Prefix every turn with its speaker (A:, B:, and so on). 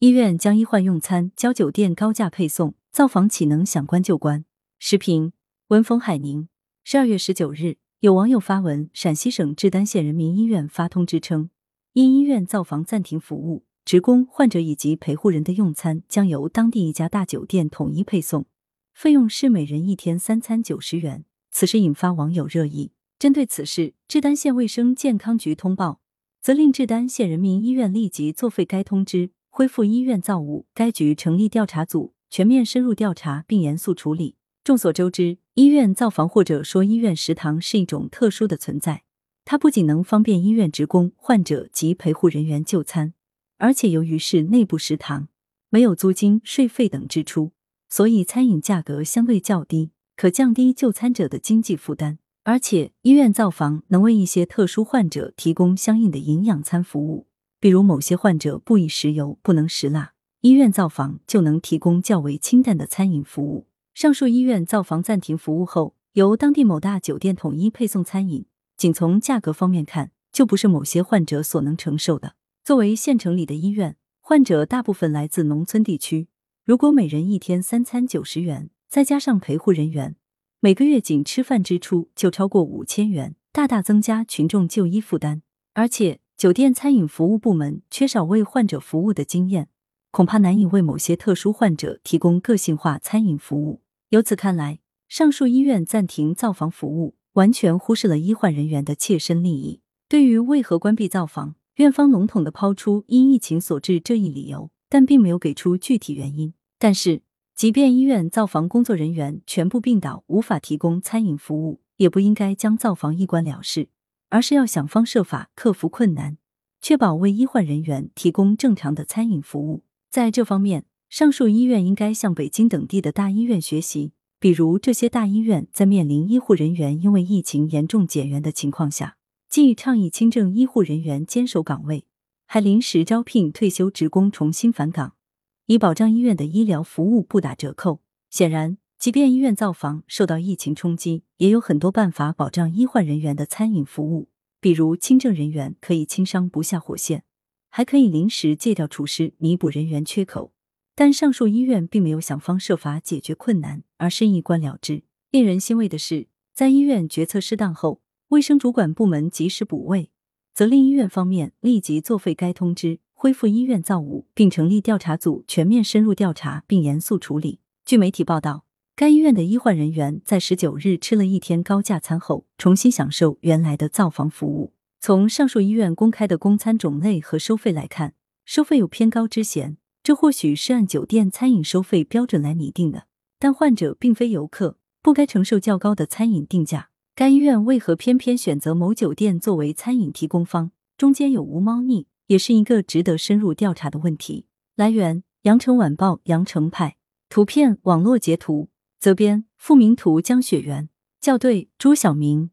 A: 医院将医患用餐交酒店高价配送，造房岂能想关就关？时评：文峰海宁。十二月十九日，有网友发文，陕西省志丹县人民医院发通知称，因医院造房暂停服务，职工、患者以及陪护人的用餐将由当地一家大酒店统一配送，费用是每人一天三餐九十元。此事引发网友热议。针对此事，志丹县卫生健康局通报，责令志丹县人民医院立即作废该通知。恢复医院造物，该局成立调查组，全面深入调查并严肃处理。众所周知，医院造房或者说医院食堂是一种特殊的存在，它不仅能方便医院职工、患者及陪护人员就餐，而且由于是内部食堂，没有租金、税费等支出，所以餐饮价格相对较低，可降低就餐者的经济负担。而且，医院造房能为一些特殊患者提供相应的营养餐服务。比如某些患者不宜食油、不能食辣，医院造房就能提供较为清淡的餐饮服务。上述医院造房暂停服务后，由当地某大酒店统一配送餐饮，仅从价格方面看，就不是某些患者所能承受的。作为县城里的医院，患者大部分来自农村地区，如果每人一天三餐九十元，再加上陪护人员，每个月仅吃饭支出就超过五千元，大大增加群众就医负担，而且。酒店餐饮服务部门缺少为患者服务的经验，恐怕难以为某些特殊患者提供个性化餐饮服务。由此看来，上述医院暂停造房服务，完全忽视了医患人员的切身利益。对于为何关闭造房，院方笼统的抛出因疫情所致这一理由，但并没有给出具体原因。但是，即便医院造房工作人员全部病倒，无法提供餐饮服务，也不应该将造房一关了事。而是要想方设法克服困难，确保为医患人员提供正常的餐饮服务。在这方面，上述医院应该向北京等地的大医院学习。比如，这些大医院在面临医护人员因为疫情严重减员的情况下，既倡议清正医护人员坚守岗位，还临时招聘退休职工重新返岗，以保障医院的医疗服务不打折扣。显然。即便医院造房受到疫情冲击，也有很多办法保障医患人员的餐饮服务。比如，清正人员可以轻伤不下火线，还可以临时借调厨师弥补人员缺口。但上述医院并没有想方设法解决困难，而是一关了之。令人欣慰的是，在医院决策失当后，卫生主管部门及时补位，责令医院方面立即作废该通知，恢复医院造物，并成立调查组全面深入调查并严肃处理。据媒体报道。该医院的医患人员在十九日吃了一天高价餐后，重新享受原来的造房服务。从上述医院公开的供餐种类和收费来看，收费有偏高之嫌。这或许是按酒店餐饮收费标准来拟定的，但患者并非游客，不该承受较高的餐饮定价。该医院为何偏偏选择某酒店作为餐饮提供方？中间有无猫腻，也是一个值得深入调查的问题。来源：羊城晚报羊城派，图片网络截图。责编：付明图，江雪原校对：朱晓明。